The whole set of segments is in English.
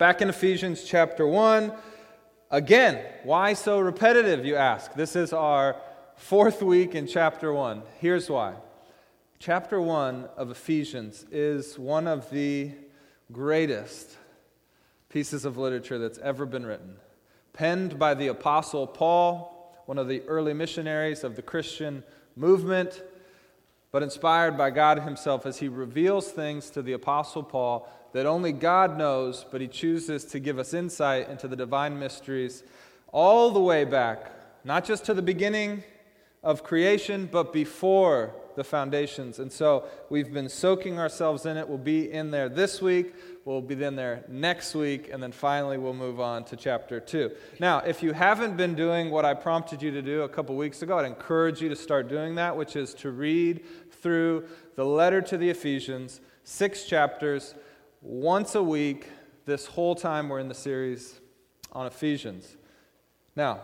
Back in Ephesians chapter 1, again, why so repetitive, you ask? This is our fourth week in chapter 1. Here's why. Chapter 1 of Ephesians is one of the greatest pieces of literature that's ever been written. Penned by the Apostle Paul, one of the early missionaries of the Christian movement, but inspired by God Himself as He reveals things to the Apostle Paul that only God knows, but He chooses to give us insight into the divine mysteries all the way back, not just to the beginning of creation, but before the foundations. And so we've been soaking ourselves in it. We'll be in there this week. We'll be in there next week. And then finally, we'll move on to chapter 2. Now, if you haven't been doing what I prompted you to do a couple weeks ago, I'd encourage you to start doing that, which is to read through the letter to the Ephesians, six chapters, once a week, this whole time we're in the series on Ephesians. Now,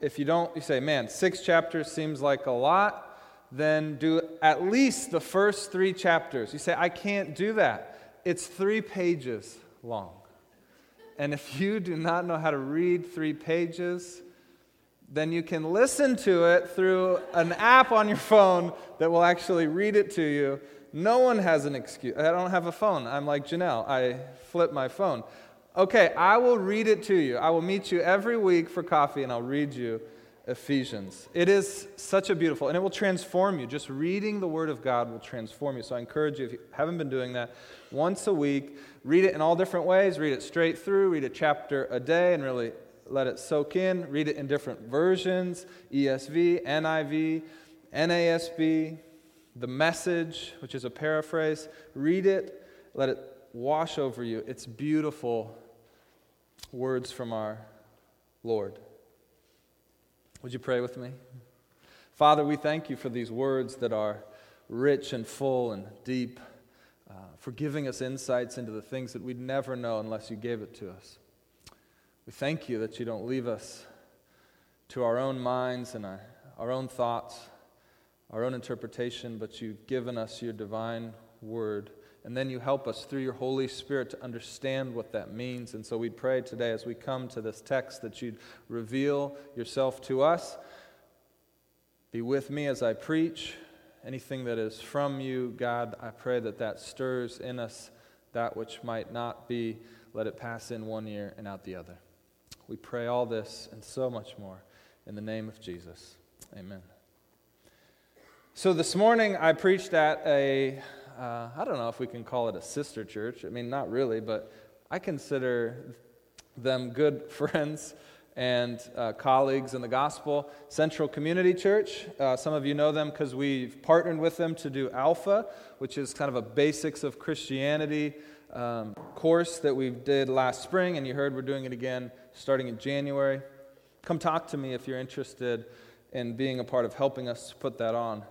if you don't, you say, man, six chapters seems like a lot then do at least the first three chapters. You say, I can't do that. It's three pages long. And if you do not know how to read three pages, then you can listen to it through an app on your phone that will actually read it to you. No one has an excuse. I don't have a phone. I'm like Janelle. I flip my phone. Okay, I will read it to you. I will meet you every week for coffee and I'll read you Ephesians. It is such a beautiful, and it will transform you. Just reading the Word of God will transform you. So I encourage you, if you haven't been doing that, once a week, read it in all different ways. Read it straight through, read a chapter a day, and really let it soak in. Read it in different versions ESV, NIV, NASB, the message, which is a paraphrase. Read it, let it wash over you. It's beautiful words from our Lord. Would you pray with me? Father, we thank you for these words that are rich and full and deep, uh, for giving us insights into the things that we'd never know unless you gave it to us. We thank you that you don't leave us to our own minds and our, our own thoughts, our own interpretation, but you've given us your divine word and then you help us through your Holy Spirit to understand what that means. And so we pray today as we come to this text that you'd reveal yourself to us. Be with me as I preach. Anything that is from you, God, I pray that that stirs in us that which might not be. Let it pass in one ear and out the other. We pray all this and so much more in the name of Jesus. Amen. So this morning I preached at a uh, I don't know if we can call it a sister church. I mean, not really, but I consider them good friends and uh, colleagues in the gospel. Central Community Church, uh, some of you know them because we've partnered with them to do Alpha, which is kind of a basics of Christianity um, course that we did last spring, and you heard we're doing it again starting in January. Come talk to me if you're interested in being a part of helping us put that on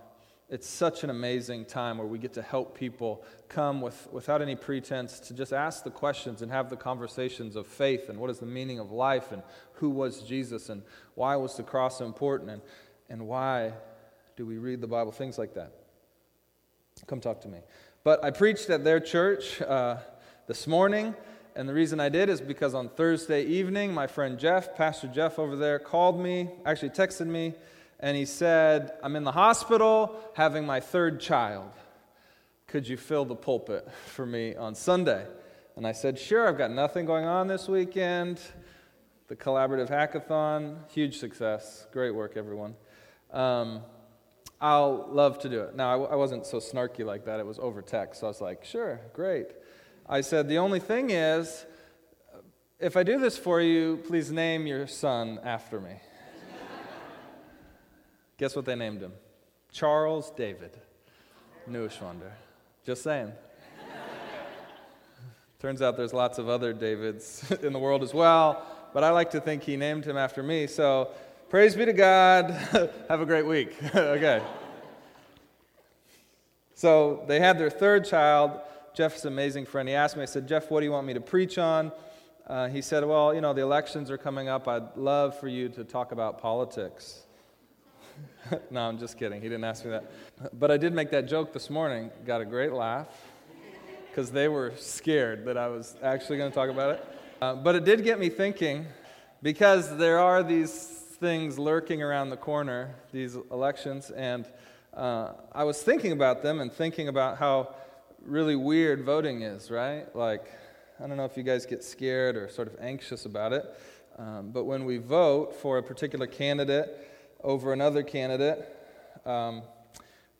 it's such an amazing time where we get to help people come with, without any pretense to just ask the questions and have the conversations of faith and what is the meaning of life and who was Jesus and why was the cross important and, and why do we read the Bible, things like that. Come talk to me. But I preached at their church uh, this morning, and the reason I did is because on Thursday evening, my friend Jeff, Pastor Jeff over there, called me, actually texted me and he said, I'm in the hospital having my third child. Could you fill the pulpit for me on Sunday? And I said, Sure, I've got nothing going on this weekend. The collaborative hackathon, huge success. Great work, everyone. Um, I'll love to do it. Now, I, I wasn't so snarky like that. It was over text. So I was like, Sure, great. I said, The only thing is, if I do this for you, please name your son after me. Guess what they named him? Charles David Neuschwander. Just saying. Turns out there's lots of other Davids in the world as well, but I like to think he named him after me. So praise be to God. Have a great week. okay. So they had their third child. Jeff's an amazing friend. He asked me, I said, Jeff, what do you want me to preach on? Uh, he said, Well, you know, the elections are coming up. I'd love for you to talk about politics. no, I'm just kidding. He didn't ask me that. But I did make that joke this morning. Got a great laugh because they were scared that I was actually going to talk about it. Uh, but it did get me thinking because there are these things lurking around the corner, these elections, and uh, I was thinking about them and thinking about how really weird voting is, right? Like, I don't know if you guys get scared or sort of anxious about it, um, but when we vote for a particular candidate over another candidate, um,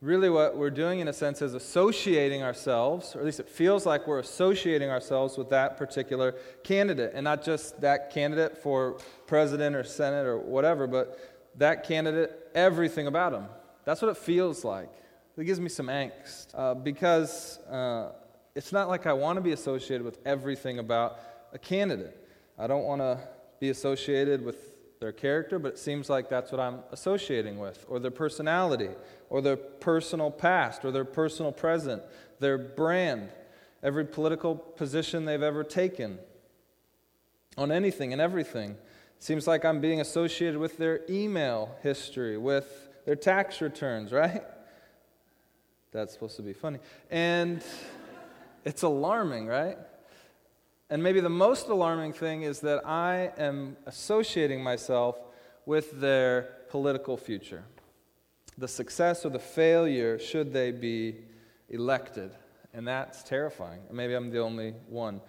really what we're doing in a sense is associating ourselves, or at least it feels like we're associating ourselves with that particular candidate, and not just that candidate for president or senate or whatever, but that candidate, everything about him. That's what it feels like. It gives me some angst uh, because uh, it's not like I want to be associated with everything about a candidate. I don't want to be associated with their character, but it seems like that's what I'm associating with, or their personality, or their personal past, or their personal present, their brand, every political position they've ever taken on anything and everything. It seems like I'm being associated with their email history, with their tax returns, right? That's supposed to be funny. And it's alarming, right? And maybe the most alarming thing is that I am associating myself with their political future. The success or the failure, should they be elected. And that's terrifying. maybe I'm the only one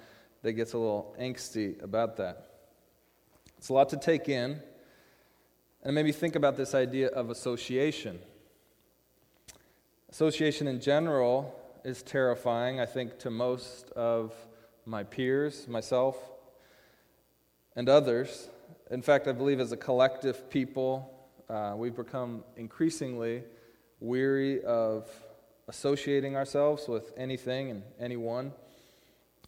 that gets a little angsty about that. It's a lot to take in. And maybe think about this idea of association. Association in general is terrifying, I think, to most of my peers, myself, and others. In fact, I believe as a collective people, uh, we've become increasingly weary of associating ourselves with anything and anyone.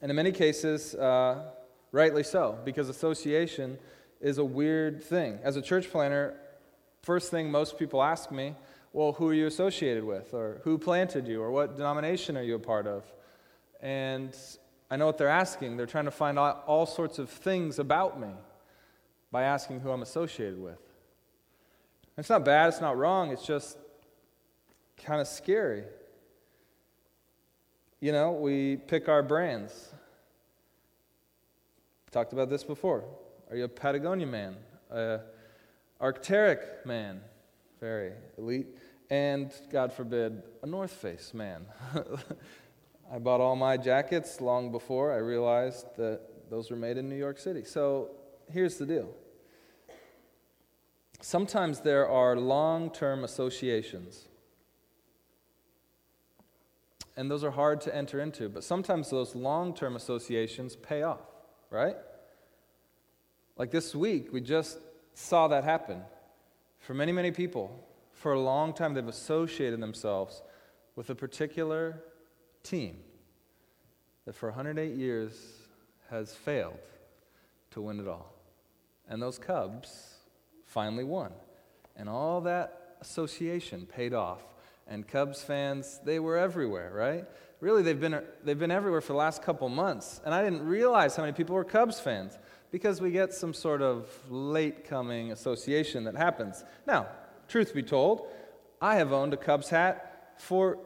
And in many cases, uh, rightly so, because association is a weird thing. As a church planter, first thing most people ask me, well, who are you associated with? Or who planted you? Or what denomination are you a part of? And I know what they're asking. They're trying to find out all sorts of things about me by asking who I'm associated with. It's not bad, it's not wrong, it's just kind of scary. You know, we pick our brands. Talked about this before. Are you a Patagonia man? A Arc'teryx man? Very elite. And, God forbid, a North Face man. I bought all my jackets long before I realized that those were made in New York City. So here's the deal sometimes there are long term associations. And those are hard to enter into, but sometimes those long term associations pay off, right? Like this week, we just saw that happen. For many, many people, for a long time, they've associated themselves with a particular team that for 108 years has failed to win it all. And those Cubs finally won. And all that association paid off. And Cubs fans, they were everywhere, right? Really, they've been, they've been everywhere for the last couple months. And I didn't realize how many people were Cubs fans because we get some sort of late coming association that happens. Now, truth be told, I have owned a Cubs hat for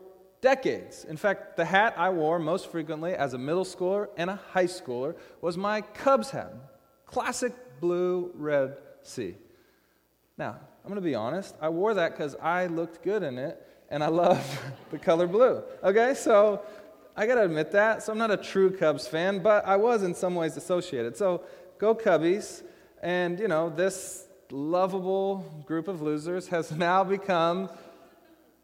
decades. In fact, the hat I wore most frequently as a middle schooler and a high schooler was my Cubs hat. Classic blue, red C. Now, I'm going to be honest. I wore that because I looked good in it and I love the color blue. Okay, so I got to admit that. So I'm not a true Cubs fan, but I was in some ways associated. So go Cubbies. And, you know, this lovable group of losers has now become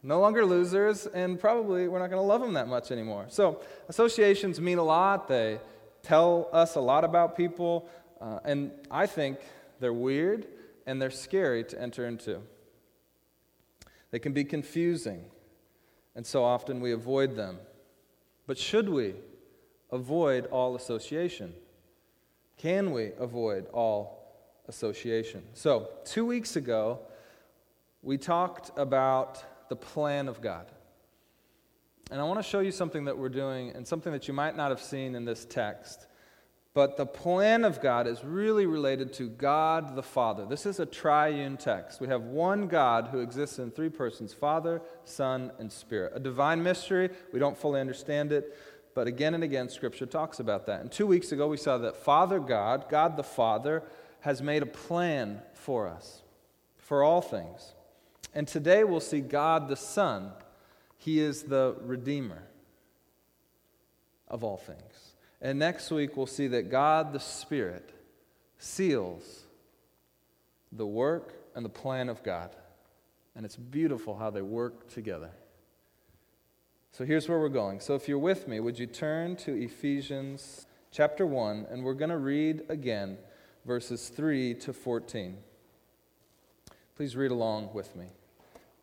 no longer losers, and probably we're not going to love them that much anymore. So, associations mean a lot. They tell us a lot about people, uh, and I think they're weird and they're scary to enter into. They can be confusing, and so often we avoid them. But should we avoid all association? Can we avoid all association? So, two weeks ago, we talked about the plan of God. And I want to show you something that we're doing and something that you might not have seen in this text. But the plan of God is really related to God the Father. This is a triune text. We have one God who exists in three persons Father, Son, and Spirit. A divine mystery. We don't fully understand it, but again and again, Scripture talks about that. And two weeks ago, we saw that Father God, God the Father, has made a plan for us, for all things. And today we'll see God the Son. He is the Redeemer of all things. And next week we'll see that God the Spirit seals the work and the plan of God. And it's beautiful how they work together. So here's where we're going. So if you're with me, would you turn to Ephesians chapter 1, and we're going to read again verses 3 to 14. Please read along with me.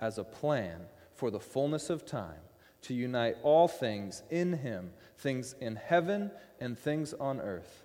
as a plan for the fullness of time to unite all things in him, things in heaven and things on earth.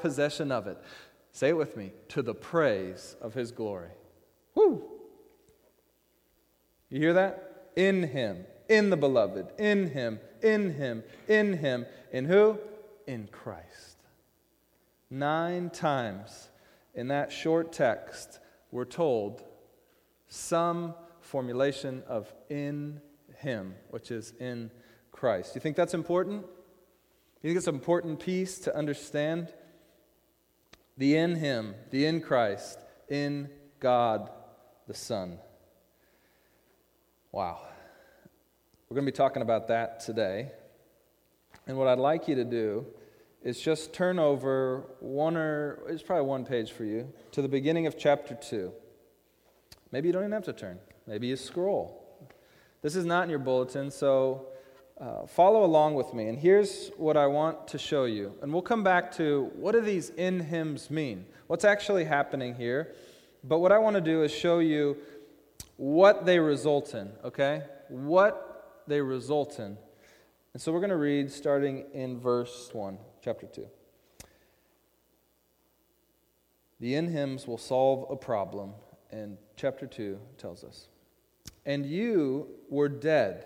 possession of it. Say it with me to the praise of his glory. Woo! You hear that? In him, in the beloved, in him, in him, in him. In who? In Christ. Nine times in that short text, we're told some formulation of in him, which is in Christ. You think that's important? You think it's an important piece to understand? The in him, the in Christ, in God the Son. Wow. We're going to be talking about that today. And what I'd like you to do is just turn over one or, it's probably one page for you, to the beginning of chapter 2. Maybe you don't even have to turn. Maybe you scroll. This is not in your bulletin, so uh, follow along with me. And here's what I want to show you. And we'll come back to what do these in hymns mean? What's actually happening here? But what I want to do is show you what they result in, okay? What they result in. And so we're going to read starting in verse 1, chapter 2. The in hymns will solve a problem, and chapter 2 tells us. And you were dead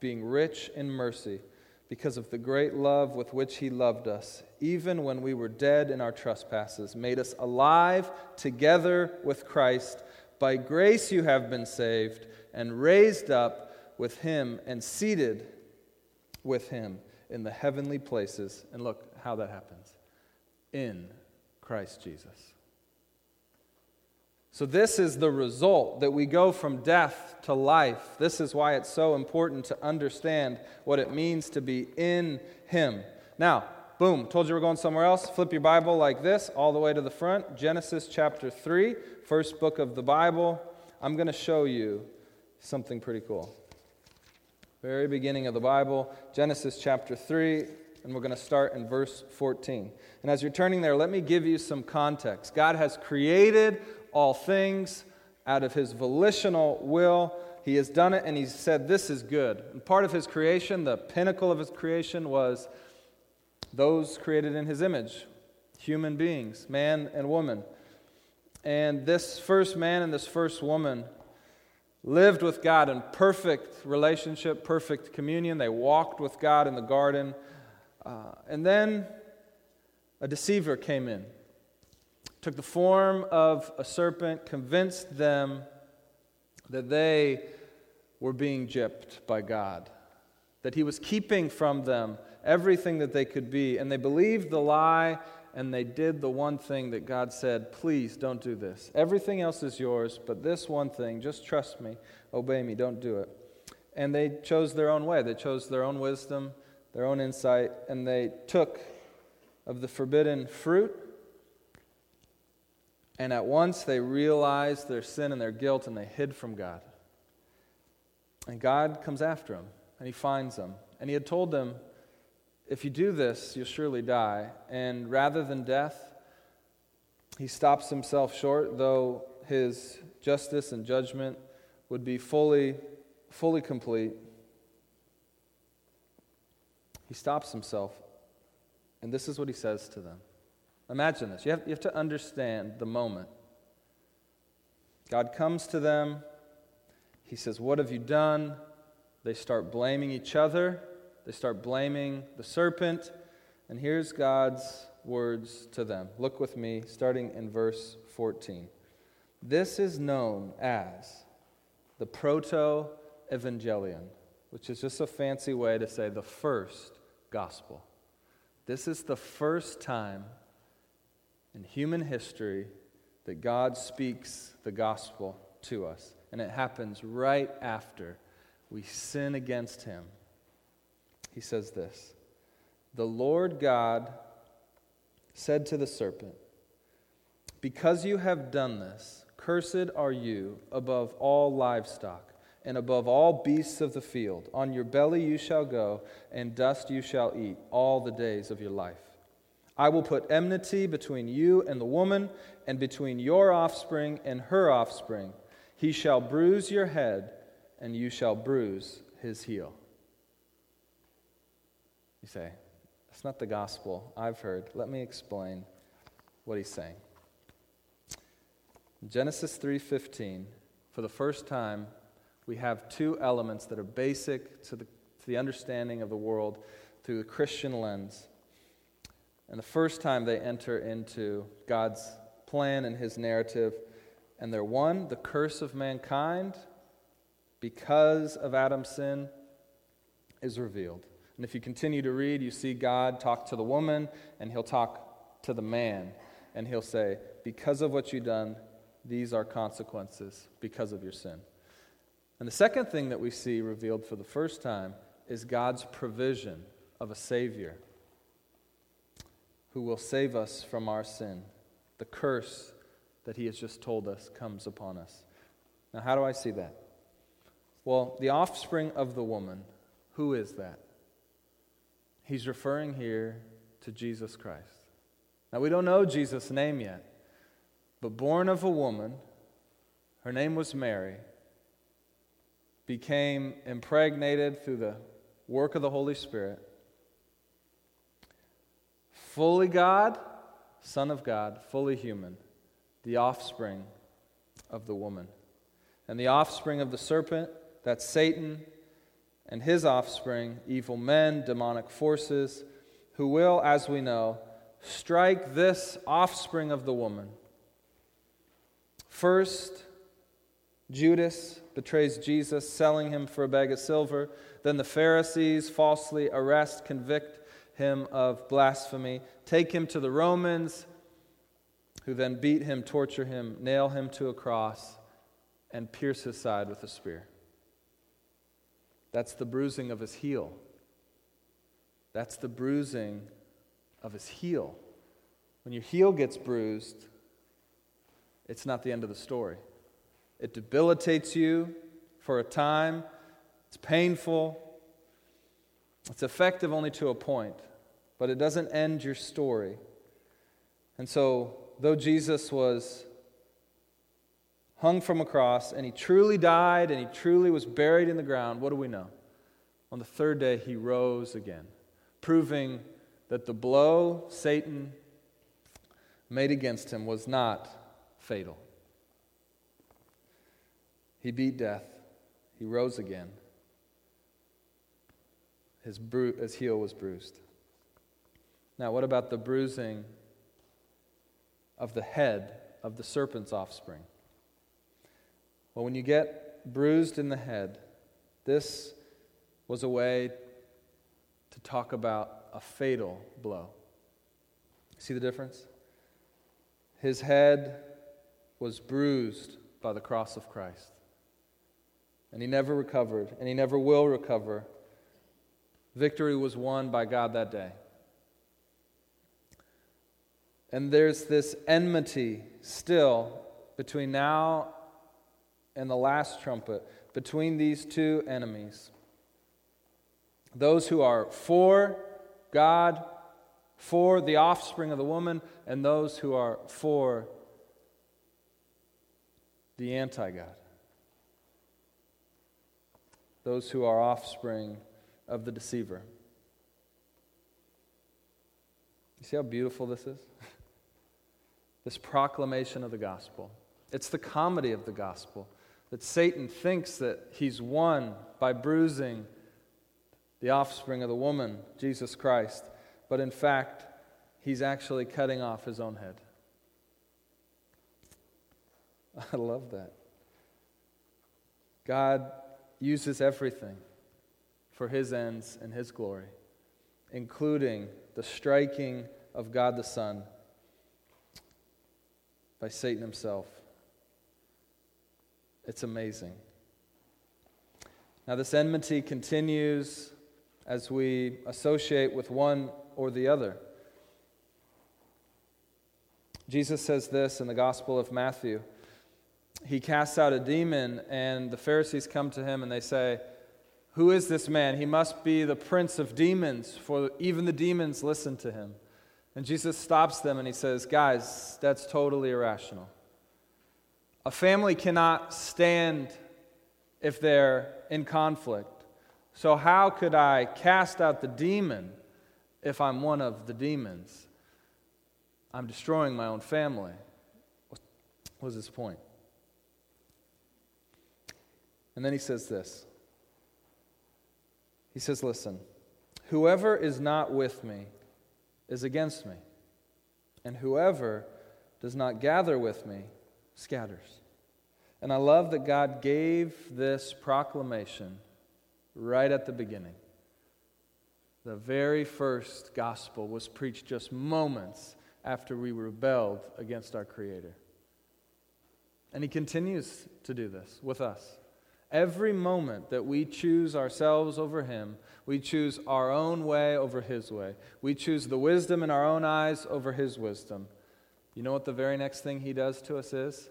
being rich in mercy, because of the great love with which He loved us, even when we were dead in our trespasses, made us alive together with Christ. By grace you have been saved, and raised up with Him, and seated with Him in the heavenly places. And look how that happens in Christ Jesus. So, this is the result that we go from death to life. This is why it's so important to understand what it means to be in Him. Now, boom, told you we're going somewhere else. Flip your Bible like this, all the way to the front. Genesis chapter 3, first book of the Bible. I'm going to show you something pretty cool. Very beginning of the Bible, Genesis chapter 3. and we're going to start in verse 14. And as you're turning there, let me give you some context. God has created all things out of his volitional will. He has done it, and he said, This is good. And part of his creation, the pinnacle of his creation, was those created in his image human beings, man and woman. And this first man and this first woman lived with God in perfect relationship, perfect communion. They walked with God in the garden. Uh, and then a deceiver came in, took the form of a serpent, convinced them that they were being gypped by God, that He was keeping from them everything that they could be. And they believed the lie and they did the one thing that God said, please don't do this. Everything else is yours, but this one thing, just trust me, obey me, don't do it. And they chose their own way. They chose their own wisdom, their own insight, and they took of the forbidden fruit. And at once they realized their sin and their guilt and they hid from God. And God comes after them and he finds them. And he had told them if you do this, you'll surely die. And rather than death, he stops himself short, though his justice and judgment would be fully, fully complete. He stops himself, and this is what he says to them. Imagine this. You have, you have to understand the moment. God comes to them. He says, What have you done? They start blaming each other. They start blaming the serpent. And here's God's words to them. Look with me, starting in verse 14. This is known as the proto evangelion, which is just a fancy way to say the first gospel. This is the first time in human history that God speaks the gospel to us. And it happens right after we sin against him he says this The Lord God said to the serpent, Because you have done this, cursed are you above all livestock and above all beasts of the field. On your belly you shall go, and dust you shall eat all the days of your life. I will put enmity between you and the woman, and between your offspring and her offspring. He shall bruise your head, and you shall bruise his heel. You say, that's not the gospel I've heard. Let me explain what he's saying. Genesis 3:15, for the first time, we have two elements that are basic to the, to the understanding of the world through the Christian lens. And the first time they enter into God's plan and his narrative, and they're one, the curse of mankind because of Adam's sin is revealed. And if you continue to read, you see God talk to the woman, and he'll talk to the man. And he'll say, Because of what you've done, these are consequences because of your sin. And the second thing that we see revealed for the first time is God's provision of a Savior who will save us from our sin. The curse that He has just told us comes upon us. Now, how do I see that? Well, the offspring of the woman, who is that? He's referring here to Jesus Christ. Now, we don't know Jesus' name yet, but born of a woman, her name was Mary, became impregnated through the work of the Holy Spirit, fully God, Son of God, fully human, the offspring of the woman. And the offspring of the serpent, that's Satan, and his offspring, evil men, demonic forces, who will, as we know, strike this offspring of the woman. First, Judas betrays Jesus, selling him for a bag of silver. Then the Pharisees falsely arrest, convict him of blasphemy, take him to the Romans, who then beat him, torture him, nail him to a cross, and pierce his side with a spear. That's the bruising of his heel. That's the bruising of his heel. When your heel gets bruised, it's not the end of the story. It debilitates you for a time, it's painful, it's effective only to a point. but it doesn't end your story. And so, though Jesus was hung from a cross and he truly died and he truly was buried in the ground, what do we know? On the third day, he rose again, proving that the blow Satan made against him was not fatal. He beat death, he rose again. His, bru- his heel was bruised. Now, what about the bruising of the head of the serpent's offspring? Well, when you get bruised in the head, this was a way to talk about a fatal blow. See the difference? His head was bruised by the cross of Christ. And he never recovered, and he never will recover. Victory was won by God that day. And there's this enmity still between now and the last trumpet, between these two enemies. Those who are for God, for the offspring of the woman, and those who are for the anti God. Those who are offspring of the deceiver. You see how beautiful this is? this proclamation of the gospel. It's the comedy of the gospel that Satan thinks that he's won by bruising the offspring of the woman, Jesus Christ, but in fact, he's actually cutting off his own head. I love that. God uses everything for his ends and his glory, including the striking of God the Son by Satan himself. It's amazing. Now, this enmity continues as we associate with one or the other. Jesus says this in the Gospel of Matthew. He casts out a demon, and the Pharisees come to him and they say, Who is this man? He must be the prince of demons, for even the demons listen to him. And Jesus stops them and he says, Guys, that's totally irrational. A family cannot stand if they're in conflict. So, how could I cast out the demon if I'm one of the demons? I'm destroying my own family. What was his point? And then he says this He says, Listen, whoever is not with me is against me, and whoever does not gather with me scatters. And I love that God gave this proclamation right at the beginning. The very first gospel was preached just moments after we rebelled against our Creator. And He continues to do this with us. Every moment that we choose ourselves over Him, we choose our own way over His way. We choose the wisdom in our own eyes over His wisdom. You know what the very next thing He does to us is?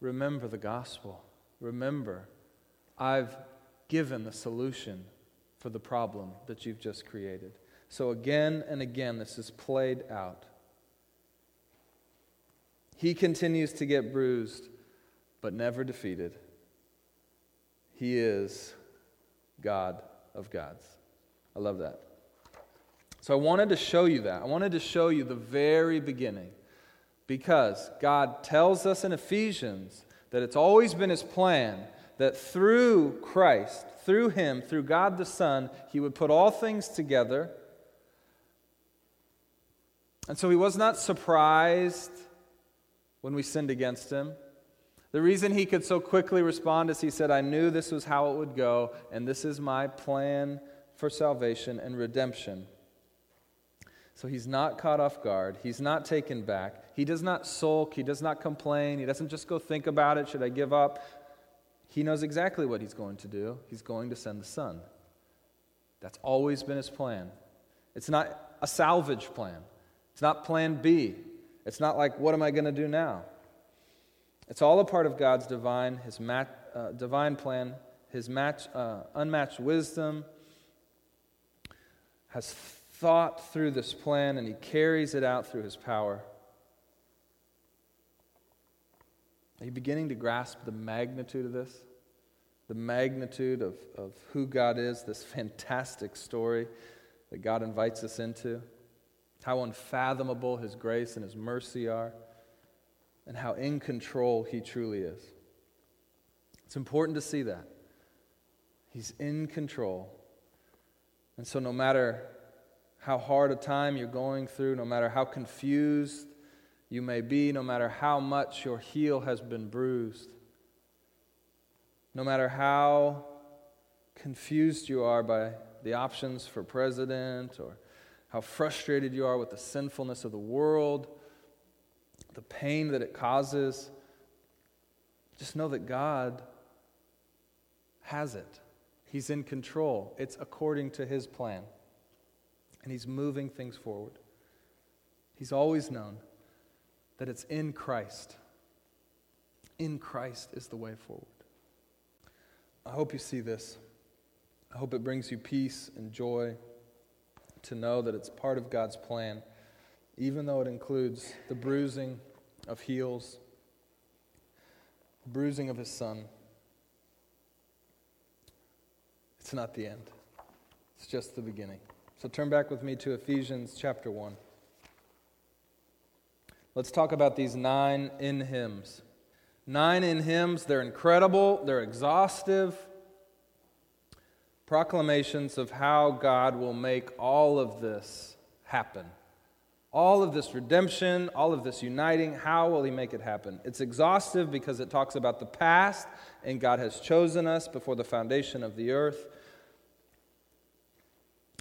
Remember the gospel. Remember, I've given the solution for the problem that you've just created. So again and again, this is played out. He continues to get bruised, but never defeated. He is God of gods. I love that. So I wanted to show you that. I wanted to show you the very beginning because God tells us in Ephesians that it's always been His plan that through Christ, through Him, through God the Son, He would put all things together. And so He was not surprised when we sinned against Him. The reason He could so quickly respond is He said, I knew this was how it would go, and this is my plan for salvation and redemption. So he's not caught off guard. He's not taken back. He does not sulk. He does not complain. He doesn't just go think about it. Should I give up? He knows exactly what he's going to do. He's going to send the Son. That's always been his plan. It's not a salvage plan, it's not plan B. It's not like, what am I going to do now? It's all a part of God's divine, his uh, divine plan, his match, uh, unmatched wisdom has thought through this plan and he carries it out through his power. Are you beginning to grasp the magnitude of this? The magnitude of, of who God is, this fantastic story that God invites us into, how unfathomable his grace and his mercy are, and how in control he truly is. It's important to see that. He's in control. And so, no matter how hard a time you're going through, no matter how confused you may be, no matter how much your heel has been bruised, no matter how confused you are by the options for president or how frustrated you are with the sinfulness of the world, the pain that it causes, just know that God has it. He's in control. It's according to His plan. And He's moving things forward. He's always known that it's in Christ. In Christ is the way forward. I hope you see this. I hope it brings you peace and joy to know that it's part of God's plan, even though it includes the bruising of heels, bruising of His Son. It's not the end, it's just the beginning. So turn back with me to Ephesians chapter 1. Let's talk about these nine in hymns. Nine in hymns, they're incredible, they're exhaustive. Proclamations of how God will make all of this happen. All of this redemption, all of this uniting, how will He make it happen? It's exhaustive because it talks about the past, and God has chosen us before the foundation of the earth.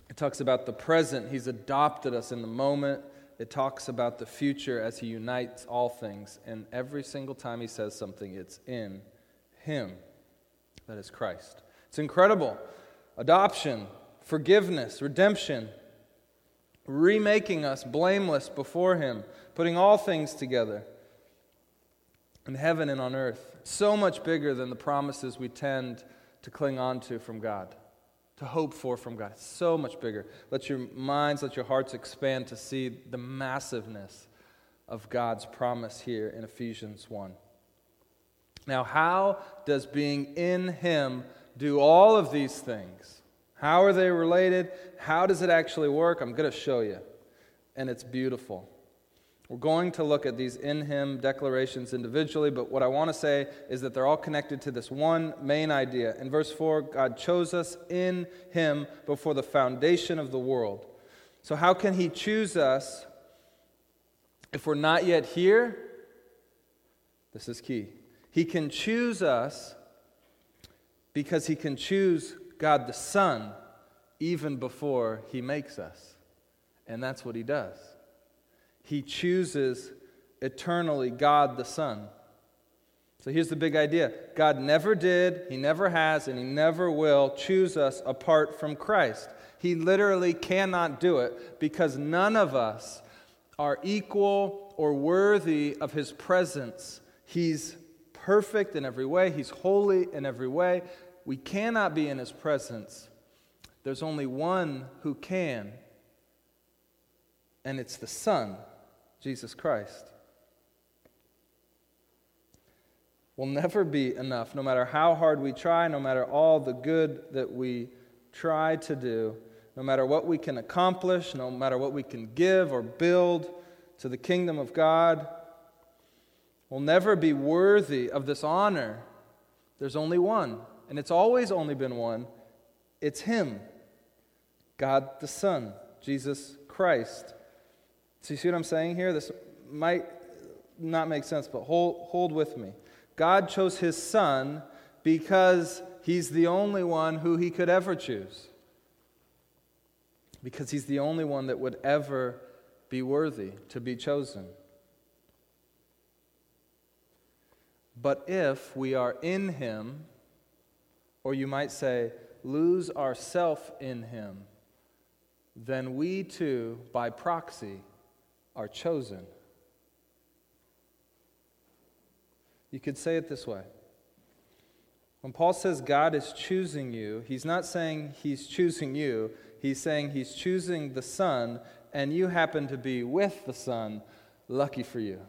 It talks about the present. He's adopted us in the moment. It talks about the future as He unites all things. And every single time He says something, it's in Him. That is Christ. It's incredible. Adoption, forgiveness, redemption, remaking us blameless before Him, putting all things together in heaven and on earth. So much bigger than the promises we tend to cling on to from God to hope for from God. So much bigger. Let your minds, let your hearts expand to see the massiveness of God's promise here in Ephesians 1. Now, how does being in Him do all of these things? How are they related? How does it actually work? I'm going to show you. And it's beautiful. We're going to look at these in Him declarations individually, but what I want to say is that they're all connected to this one main idea. In verse 4, God chose us in Him before the foundation of the world. So, how can He choose us if we're not yet here? This is key. He can choose us because He can choose God the Son even before He makes us. And that's what He does he chooses eternally God the Son. So here's the big idea God never did, He never has, and He never will choose us apart from Christ. He literally cannot do it because none of us are equal or worthy of His presence. He's perfect in every way, He's holy in every way. We cannot be in His presence. There's only one who can, and it's the Son. Jesus Christ. Will never be enough, no matter how hard we try, no matter all the good that we try to do, no matter what we can accomplish, no matter what we can give or build to the kingdom of God, will never be worthy of this honor. There's only one, and it's always only been one. It's Him, God the Son, Jesus Christ. So you see what I'm saying here? This might not make sense, but hold, hold with me. God chose his son because he's the only one who he could ever choose. Because he's the only one that would ever be worthy to be chosen. But if we are in him, or you might say, lose ourself in him, then we too, by proxy, are chosen. You could say it this way. When Paul says God is choosing you, he's not saying he's choosing you, He's saying he's choosing the Son, and you happen to be with the Son. Lucky for you.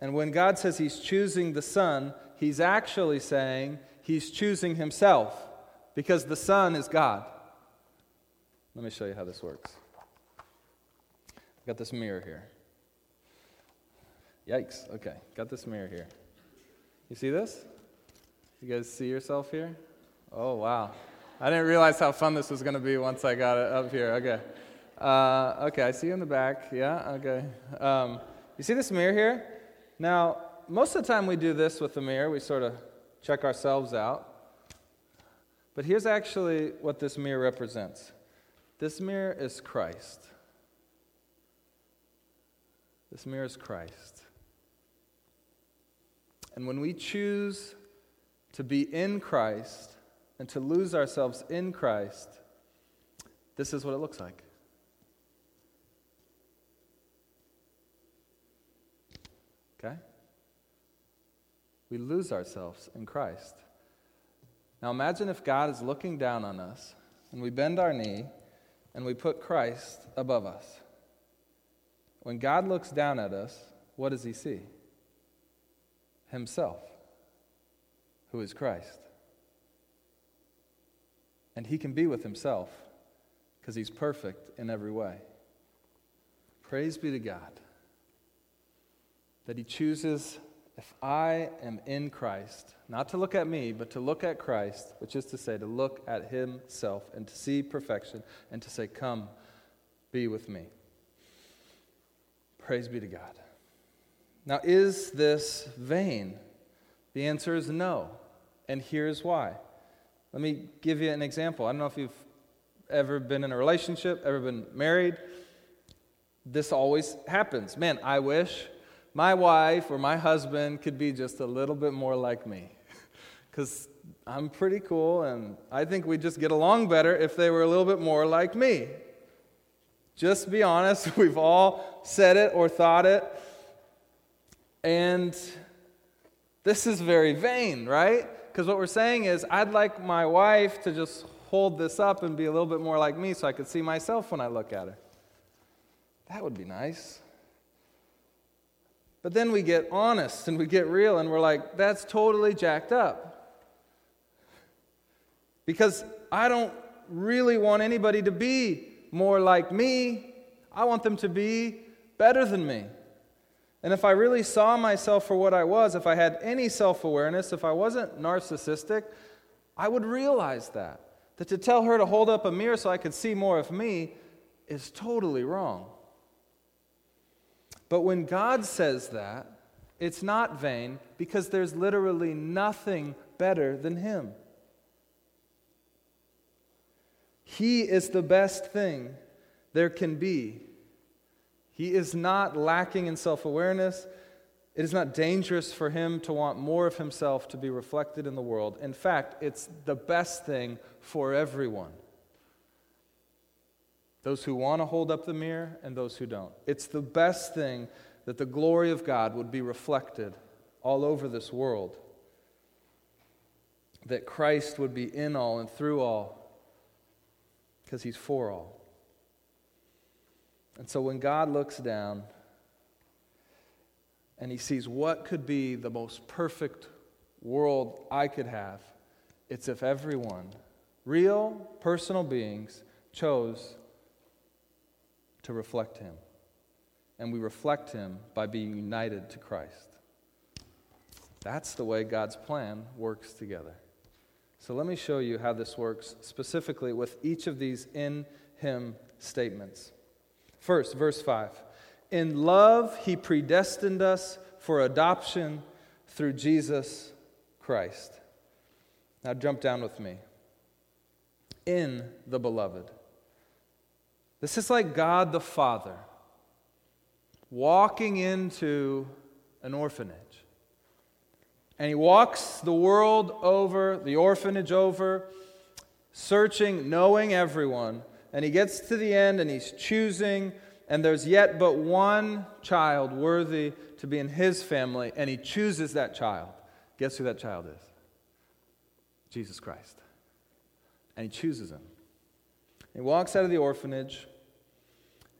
And when God says he's choosing the Son, he's actually saying he's choosing himself because the Son is God. Let me show you how this works. I've got this mirror here. Yikes. Okay, got this mirror here. You see this? You guys see yourself here? Oh, wow. I didn't realize how fun this was going to be once I got it up here. Okay. Uh, okay, I see you in the back. Yeah, okay. Um, you see this mirror here? Now, most of the time we do this with the mirror, we sort of check ourselves out. But here's actually what this mirror represents this mirror is Christ. This mirror is Christ. And when we choose to be in Christ and to lose ourselves in Christ, this is what it looks like. Okay? We lose ourselves in Christ. Now imagine if God is looking down on us and we bend our knee and we put Christ above us. When God looks down at us, what does he see? Himself, who is Christ. And he can be with himself because he's perfect in every way. Praise be to God that he chooses, if I am in Christ, not to look at me, but to look at Christ, which is to say, to look at himself and to see perfection and to say, Come, be with me. Praise be to God. Now, is this vain? The answer is no. And here's why. Let me give you an example. I don't know if you've ever been in a relationship, ever been married. This always happens. Man, I wish my wife or my husband could be just a little bit more like me. Because I'm pretty cool, and I think we'd just get along better if they were a little bit more like me. Just be honest, we've all said it or thought it. And this is very vain, right? Because what we're saying is, I'd like my wife to just hold this up and be a little bit more like me so I could see myself when I look at her. That would be nice. But then we get honest and we get real and we're like, that's totally jacked up. Because I don't really want anybody to be more like me. I want them to be better than me. And if I really saw myself for what I was, if I had any self awareness, if I wasn't narcissistic, I would realize that. That to tell her to hold up a mirror so I could see more of me is totally wrong. But when God says that, it's not vain because there's literally nothing better than Him. He is the best thing there can be. He is not lacking in self awareness. It is not dangerous for him to want more of himself to be reflected in the world. In fact, it's the best thing for everyone those who want to hold up the mirror and those who don't. It's the best thing that the glory of God would be reflected all over this world, that Christ would be in all and through all, because he's for all. And so when God looks down and he sees what could be the most perfect world I could have, it's if everyone, real personal beings, chose to reflect Him. And we reflect Him by being united to Christ. That's the way God's plan works together. So let me show you how this works specifically with each of these in Him statements. First, verse 5 In love, He predestined us for adoption through Jesus Christ. Now jump down with me. In the beloved. This is like God the Father walking into an orphanage. And he walks the world over, the orphanage over, searching, knowing everyone. And he gets to the end and he's choosing, and there's yet but one child worthy to be in his family, and he chooses that child. Guess who that child is? Jesus Christ. And he chooses him. He walks out of the orphanage,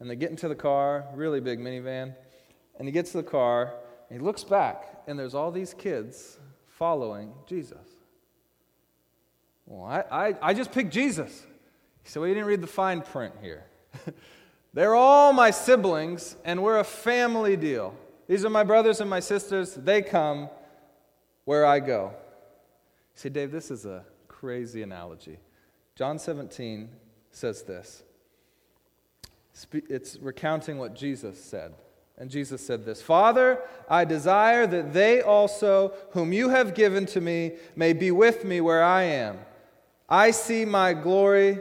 and they get into the car, really big minivan, and he gets to the car, and he looks back, and there's all these kids following Jesus. Well, I, I, I just picked Jesus. He said, Well, you didn't read the fine print here. They're all my siblings, and we're a family deal. These are my brothers and my sisters. They come where I go. Say, Dave, this is a crazy analogy. John 17 says this it's recounting what Jesus said. And Jesus said this Father, I desire that they also, whom you have given to me, may be with me where I am. I see my glory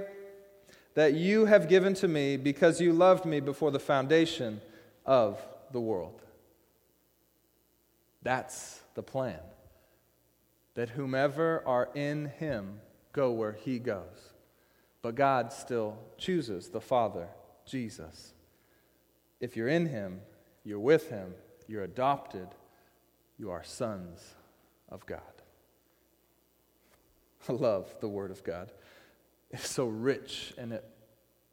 that you have given to me because you loved me before the foundation of the world. That's the plan. That whomever are in him go where he goes. But God still chooses the Father, Jesus. If you're in him, you're with him, you're adopted, you are sons of God. I love the Word of God. It's so rich and it,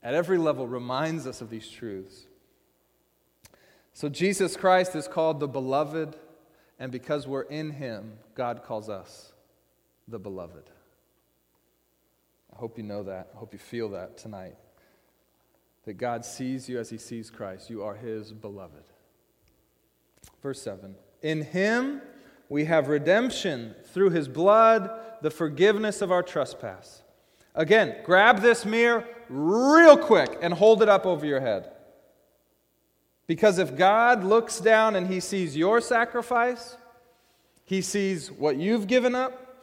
at every level, reminds us of these truths. So, Jesus Christ is called the beloved, and because we're in Him, God calls us the beloved. I hope you know that. I hope you feel that tonight. That God sees you as He sees Christ. You are His beloved. Verse 7 In Him we have redemption through His blood, the forgiveness of our trespass. Again, grab this mirror real quick and hold it up over your head. Because if God looks down and he sees your sacrifice, he sees what you've given up,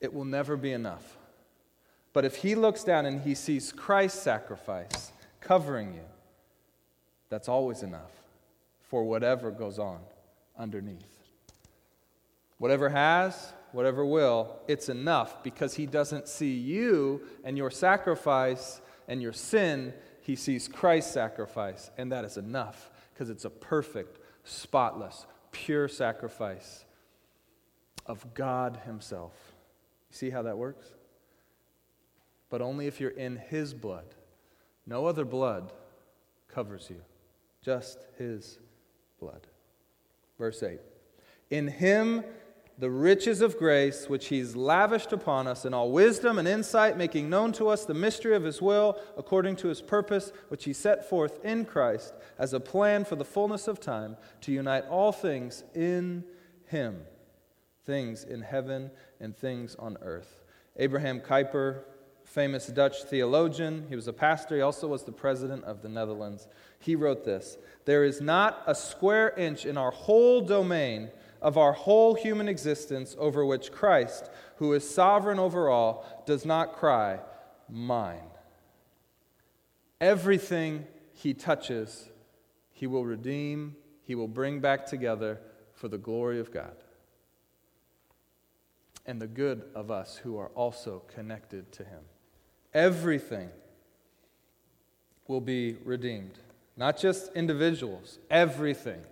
it will never be enough. But if he looks down and he sees Christ's sacrifice covering you, that's always enough for whatever goes on underneath. Whatever has, whatever will, it's enough because he doesn't see you and your sacrifice and your sin. He sees Christ's sacrifice, and that is enough because it's a perfect, spotless, pure sacrifice of God Himself. You see how that works? But only if you're in His blood. No other blood covers you, just His blood. Verse 8 In Him, the riches of grace which he's lavished upon us in all wisdom and insight, making known to us the mystery of his will according to his purpose, which he set forth in Christ as a plan for the fullness of time to unite all things in him, things in heaven and things on earth. Abraham Kuyper, famous Dutch theologian, he was a pastor, he also was the president of the Netherlands. He wrote this There is not a square inch in our whole domain of our whole human existence over which Christ, who is sovereign over all, does not cry, Mine. Everything he touches, he will redeem, he will bring back together for the glory of God and the good of us who are also connected to him. Everything will be redeemed. Not just individuals, everything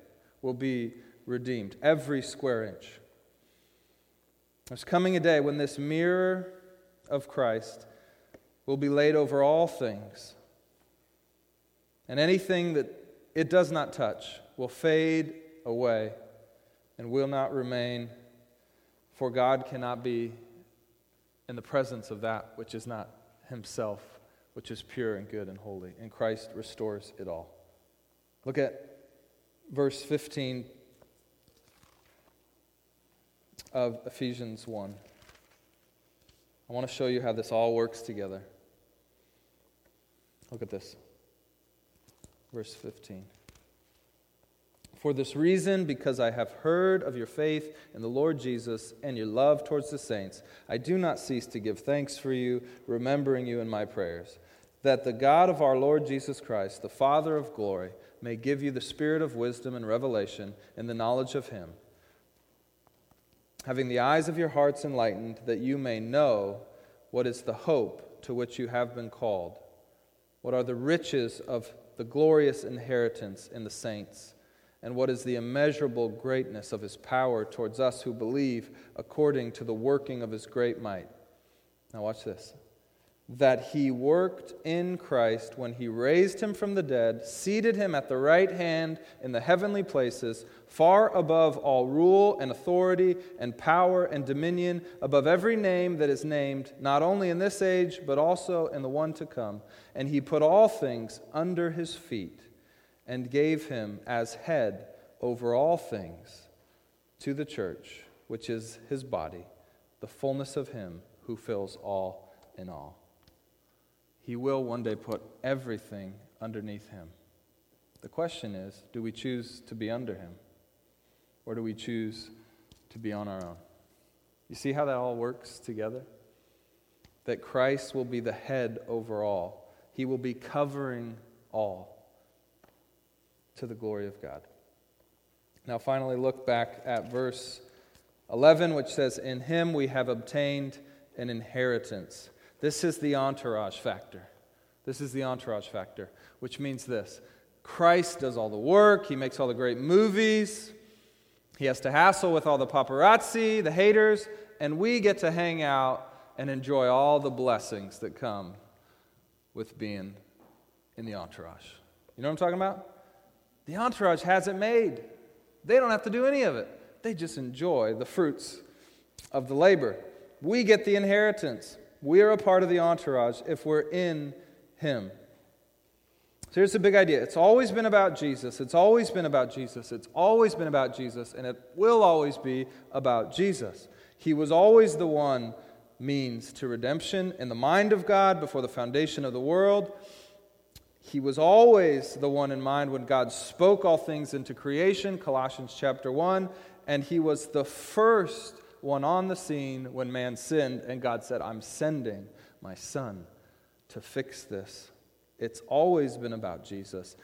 will be redeemed, every square inch. There's coming a day when this mirror of Christ will be laid over all things, and anything that it does not touch will fade away and will not remain, for God cannot be in the presence of that which is not Himself, which is pure and good and holy, and Christ restores it all. Look at verse 15 of Ephesians 1. I want to show you how this all works together. Look at this. Verse 15. For this reason, because I have heard of your faith in the Lord Jesus and your love towards the saints, I do not cease to give thanks for you, remembering you in my prayers, that the God of our Lord Jesus Christ, the Father of glory, may give you the spirit of wisdom and revelation in the knowledge of him having the eyes of your hearts enlightened, that you may know what is the hope to which you have been called, what are the riches of the glorious inheritance in the saints, and what is the immeasurable greatness of his power towards us who believe according to the working of his great might. Now, watch this. that he worked in Christ when he raised him from the dead, seated him at the right hand in the heavenly places, far above all rule and authority and power and dominion, above every name that is named, not only in this age, but also in the one to come. And he put all things under his feet and gave him as head over all things to the church, which is his body, the fullness of him who fills all in all. He will one day put everything underneath him. The question is do we choose to be under him? Or do we choose to be on our own? You see how that all works together? That Christ will be the head over all, he will be covering all to the glory of God. Now, finally, look back at verse 11, which says, In him we have obtained an inheritance this is the entourage factor. This is the entourage factor, which means this Christ does all the work, he makes all the great movies, he has to hassle with all the paparazzi, the haters, and we get to hang out and enjoy all the blessings that come with being in the entourage. You know what I'm talking about? The entourage has it made. They don't have to do any of it. They just enjoy the fruits of the labor. We get the inheritance. We are a part of the entourage if we're in Him. So here's the big idea it's always been about Jesus. It's always been about Jesus. It's always been about Jesus, and it will always be about Jesus. He was always the one means to redemption in the mind of God before the foundation of the world. He was always the one in mind when God spoke all things into creation, Colossians chapter 1, and he was the first one on the scene when man sinned, and God said, I'm sending my son to fix this. It's always been about Jesus.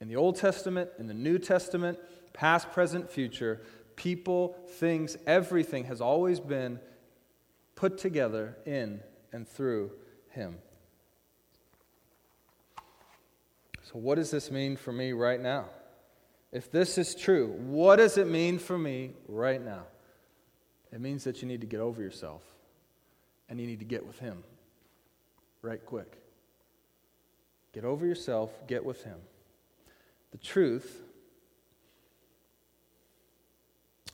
In the Old Testament, in the New Testament, past, present, future, people, things, everything has always been put together in and through him. So, what does this mean for me right now? If this is true, what does it mean for me right now? It means that you need to get over yourself and you need to get with Him right quick. Get over yourself, get with Him. The truth,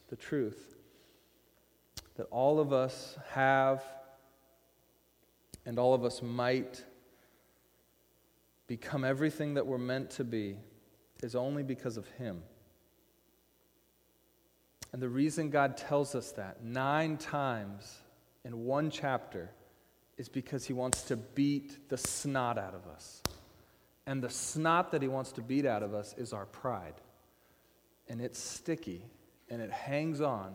the truth that all of us have and all of us might become everything that we're meant to be is only because of Him. And the reason God tells us that nine times in one chapter is because He wants to beat the snot out of us. And the snot that He wants to beat out of us is our pride. And it's sticky and it hangs on,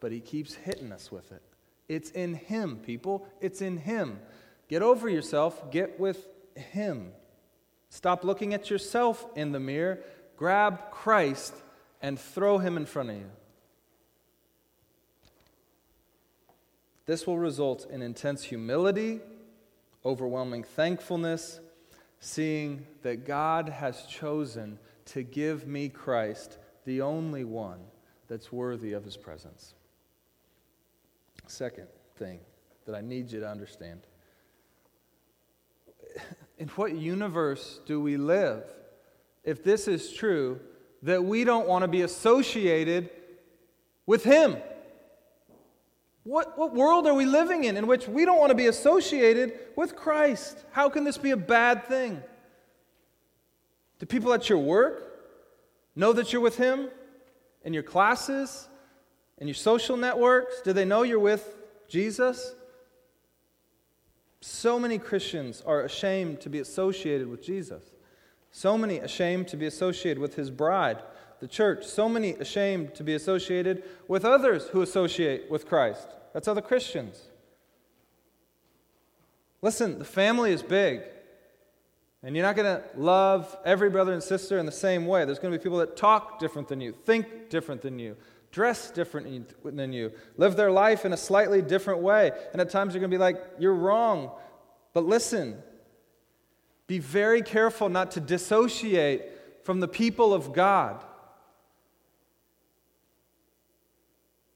but He keeps hitting us with it. It's in Him, people. It's in Him. Get over yourself, get with Him. Stop looking at yourself in the mirror. Grab Christ and throw Him in front of you. This will result in intense humility, overwhelming thankfulness, seeing that God has chosen to give me Christ, the only one that's worthy of his presence. Second thing that I need you to understand in what universe do we live if this is true that we don't want to be associated with him? What, what world are we living in in which we don't want to be associated with Christ? How can this be a bad thing? Do people at your work know that you're with Him? In your classes? In your social networks? Do they know you're with Jesus? So many Christians are ashamed to be associated with Jesus. So many ashamed to be associated with His bride the church, so many ashamed to be associated with others who associate with Christ. That's other Christians. Listen, the family is big. And you're not going to love every brother and sister in the same way. There's going to be people that talk different than you, think different than you, dress different than you, live their life in a slightly different way. And at times you're going to be like, you're wrong. But listen, be very careful not to dissociate from the people of God.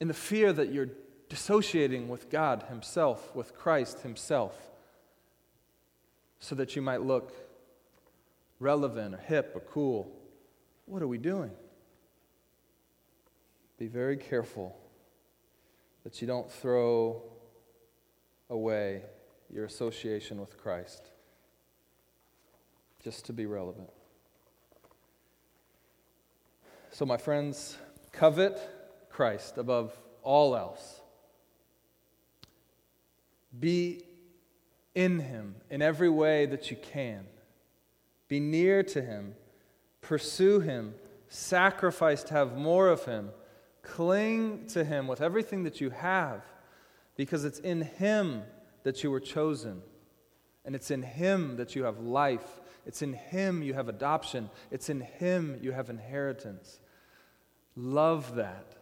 in the fear that you're dissociating with God Himself, with Christ Himself. so that you might look relevant or hip or cool. What are we doing? Be very careful that you don't throw away your association with Christ just to be relevant. So, my friends, covet Christ above all else. Be in Him in every way that you can. Be near to Him. Pursue Him. Sacrifice to have more of Him. Cling to Him with everything that you have because it's in Him that you were chosen. And it's in Him that you have life. It's in Him you have adoption. It's in Him you have inheritance. Love that.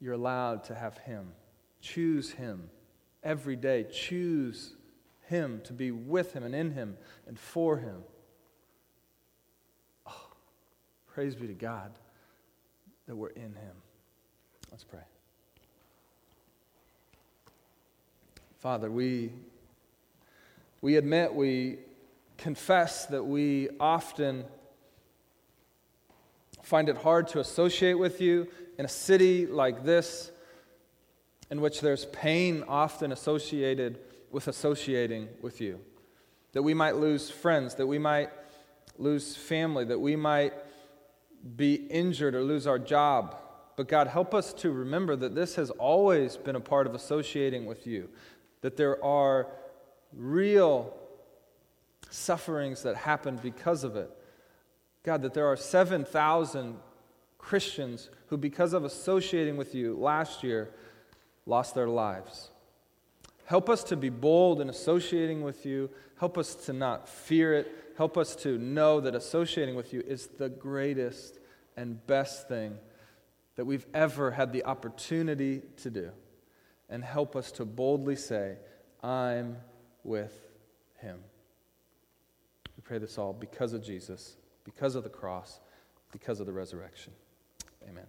You're allowed to have Him. Choose Him every day. Choose Him to be with Him and in Him and for Him. Oh, praise be to God that we're in Him. Let's pray. Father, we, we admit, we confess that we often find it hard to associate with you in a city like this, in which there's pain often associated with associating with you. That we might lose friends, that we might lose family, that we might be injured or lose our job. But God, help us to remember that this has always been a part of associating with you, that there are real sufferings that happen because of it. God, that there are 7,000 Christians who, because of associating with you last year, lost their lives. Help us to be bold in associating with you. Help us to not fear it. Help us to know that associating with you is the greatest and best thing that we've ever had the opportunity to do. And help us to boldly say, I'm with him. We pray this all because of Jesus because of the cross, because of the resurrection. Amen.